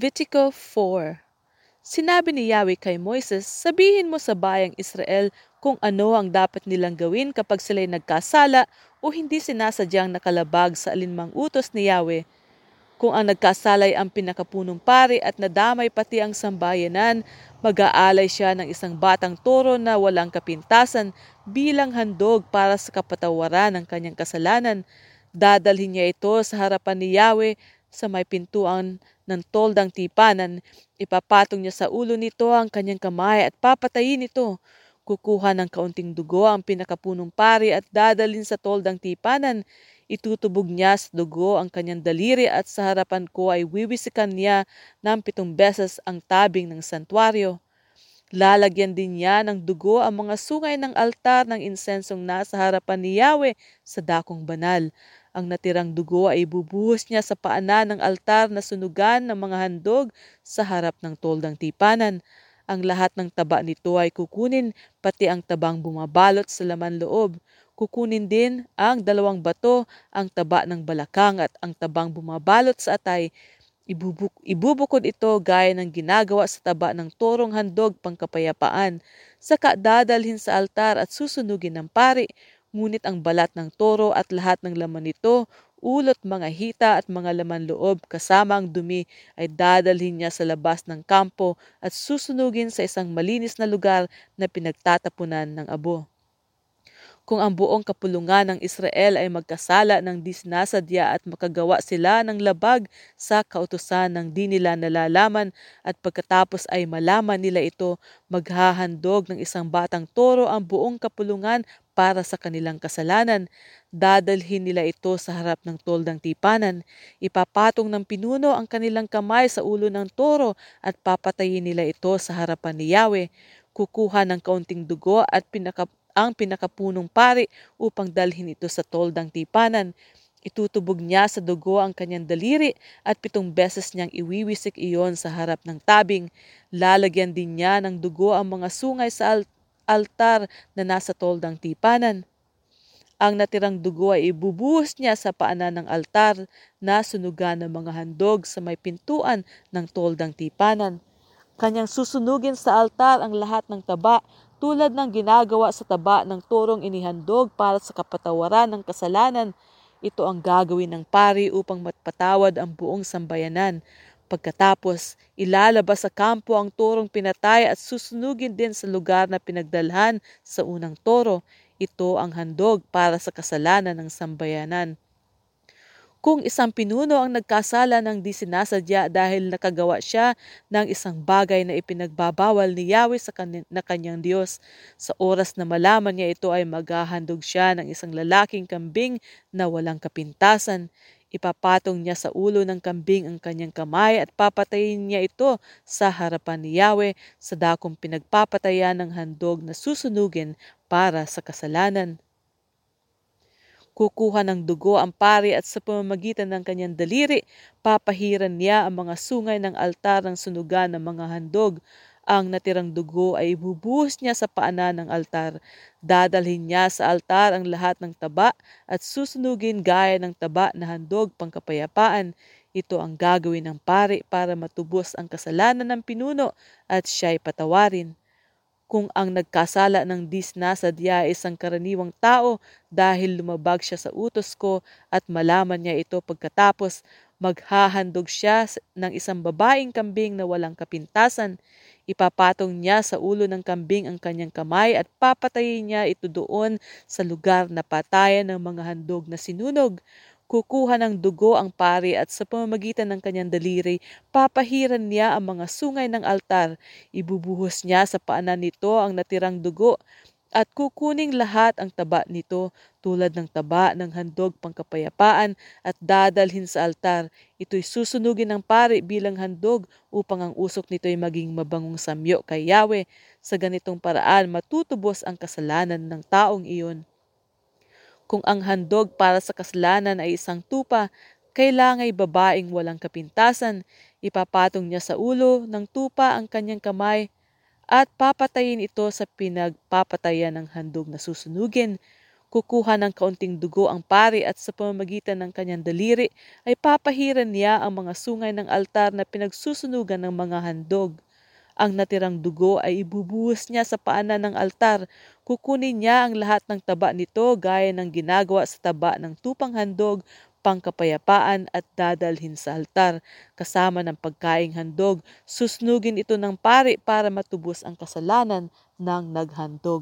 Levitico 4 Sinabi ni Yahweh kay Moises, sabihin mo sa bayang Israel kung ano ang dapat nilang gawin kapag sila'y nagkasala o hindi sinasadyang nakalabag sa alinmang utos ni Yahweh. Kung ang nagkasalay ang pinakapunong pari at nadamay pati ang sambayanan, mag-aalay siya ng isang batang toro na walang kapintasan bilang handog para sa kapatawaran ng kanyang kasalanan. Dadalhin niya ito sa harapan ni Yahweh sa may pintuan ng toldang tipanan. Ipapatong niya sa ulo nito ang kanyang kamay at papatayin ito. Kukuha ng kaunting dugo ang pinakapunong pari at dadalhin sa toldang tipanan. Itutubog niya sa dugo ang kanyang daliri at sa harapan ko ay wiwisikan niya ng pitong beses ang tabing ng santuario. Lalagyan din niya ng dugo ang mga sungay ng altar ng insensong nasa harapan ni Yahweh sa dakong banal. Ang natirang dugo ay bubuhos niya sa paanan ng altar na sunugan ng mga handog sa harap ng toldang tipanan. Ang lahat ng taba nito ay kukunin, pati ang tabang bumabalot sa laman loob. Kukunin din ang dalawang bato, ang taba ng balakang at ang tabang bumabalot sa atay. Ibubuk ibubukod ito gaya ng ginagawa sa taba ng torong handog pangkapayapaan. Saka dadalhin sa altar at susunugin ng pari ngunit ang balat ng toro at lahat ng laman nito, ulot mga hita at mga laman loob kasama ang dumi ay dadalhin niya sa labas ng kampo at susunugin sa isang malinis na lugar na pinagtatapunan ng abo. Kung ang buong kapulungan ng Israel ay magkasala ng disnasadya at makagawa sila ng labag sa kautusan ng di nila nalalaman at pagkatapos ay malaman nila ito, maghahandog ng isang batang toro ang buong kapulungan para sa kanilang kasalanan. Dadalhin nila ito sa harap ng toldang tipanan. Ipapatong ng pinuno ang kanilang kamay sa ulo ng toro at papatayin nila ito sa harapan ni Yahweh. Kukuha ng kaunting dugo at pinaka ang pinakapunong pari upang dalhin ito sa toldang tipanan. Itutubog niya sa dugo ang kanyang daliri at pitong beses niyang iwiwisik iyon sa harap ng tabing. Lalagyan din niya ng dugo ang mga sungay sa al- altar na nasa toldang tipanan. Ang natirang dugo ay ibubuhos niya sa paanan ng altar na sunugan ng mga handog sa may pintuan ng toldang tipanan. Kanyang susunugin sa altar ang lahat ng taba tulad ng ginagawa sa taba ng turong inihandog para sa kapatawaran ng kasalanan. Ito ang gagawin ng pari upang matpatawad ang buong sambayanan. Pagkatapos, ilalabas sa kampo ang turong pinatay at susunugin din sa lugar na pinagdalhan sa unang toro. Ito ang handog para sa kasalanan ng sambayanan. Kung isang pinuno ang nagkasala ng di sinasadya dahil nakagawa siya ng isang bagay na ipinagbabawal ni Yahweh sa kan- na kanyang Diyos, sa oras na malaman niya ito ay maghahandog siya ng isang lalaking kambing na walang kapintasan. Ipapatong niya sa ulo ng kambing ang kanyang kamay at papatayin niya ito sa harapan ni Yahweh sa dakong pinagpapatayan ng handog na susunugin para sa kasalanan. Kukuha ng dugo ang pari at sa pamamagitan ng kanyang daliri, papahiran niya ang mga sungay ng altar ng sunugan ng mga handog. Ang natirang dugo ay ibubuhos niya sa paanan ng altar. Dadalhin niya sa altar ang lahat ng taba at susunugin gaya ng taba na handog pangkapayapaan. Ito ang gagawin ng pari para matubos ang kasalanan ng pinuno at siya'y patawarin kung ang nagkasala ng disna sa diya ay isang karaniwang tao dahil lumabag siya sa utos ko at malaman niya ito pagkatapos, maghahandog siya ng isang babaeng kambing na walang kapintasan. Ipapatong niya sa ulo ng kambing ang kanyang kamay at papatayin niya ito doon sa lugar na patayan ng mga handog na sinunog kukuha ng dugo ang pari at sa pamamagitan ng kanyang daliri, papahiran niya ang mga sungay ng altar. Ibubuhos niya sa paanan nito ang natirang dugo at kukuning lahat ang taba nito tulad ng taba ng handog pangkapayapaan at dadalhin sa altar. Ito'y susunugin ng pari bilang handog upang ang usok nito'y maging mabangong samyo kay Yahweh. Sa ganitong paraan matutubos ang kasalanan ng taong iyon. Kung ang handog para sa kasalanan ay isang tupa, kailangan babaeng walang kapintasan, ipapatong niya sa ulo ng tupa ang kanyang kamay at papatayin ito sa pinagpapatayan ng handog na susunugin. Kukuha ng kaunting dugo ang pari at sa pamamagitan ng kanyang daliri ay papahiran niya ang mga sungay ng altar na pinagsusunugan ng mga handog. Ang natirang dugo ay ibubuhos niya sa paanan ng altar. Kukunin niya ang lahat ng taba nito gaya ng ginagawa sa taba ng tupang handog, pangkapayapaan at dadalhin sa altar. Kasama ng pagkaing handog, susnugin ito ng pari para matubos ang kasalanan ng naghandog.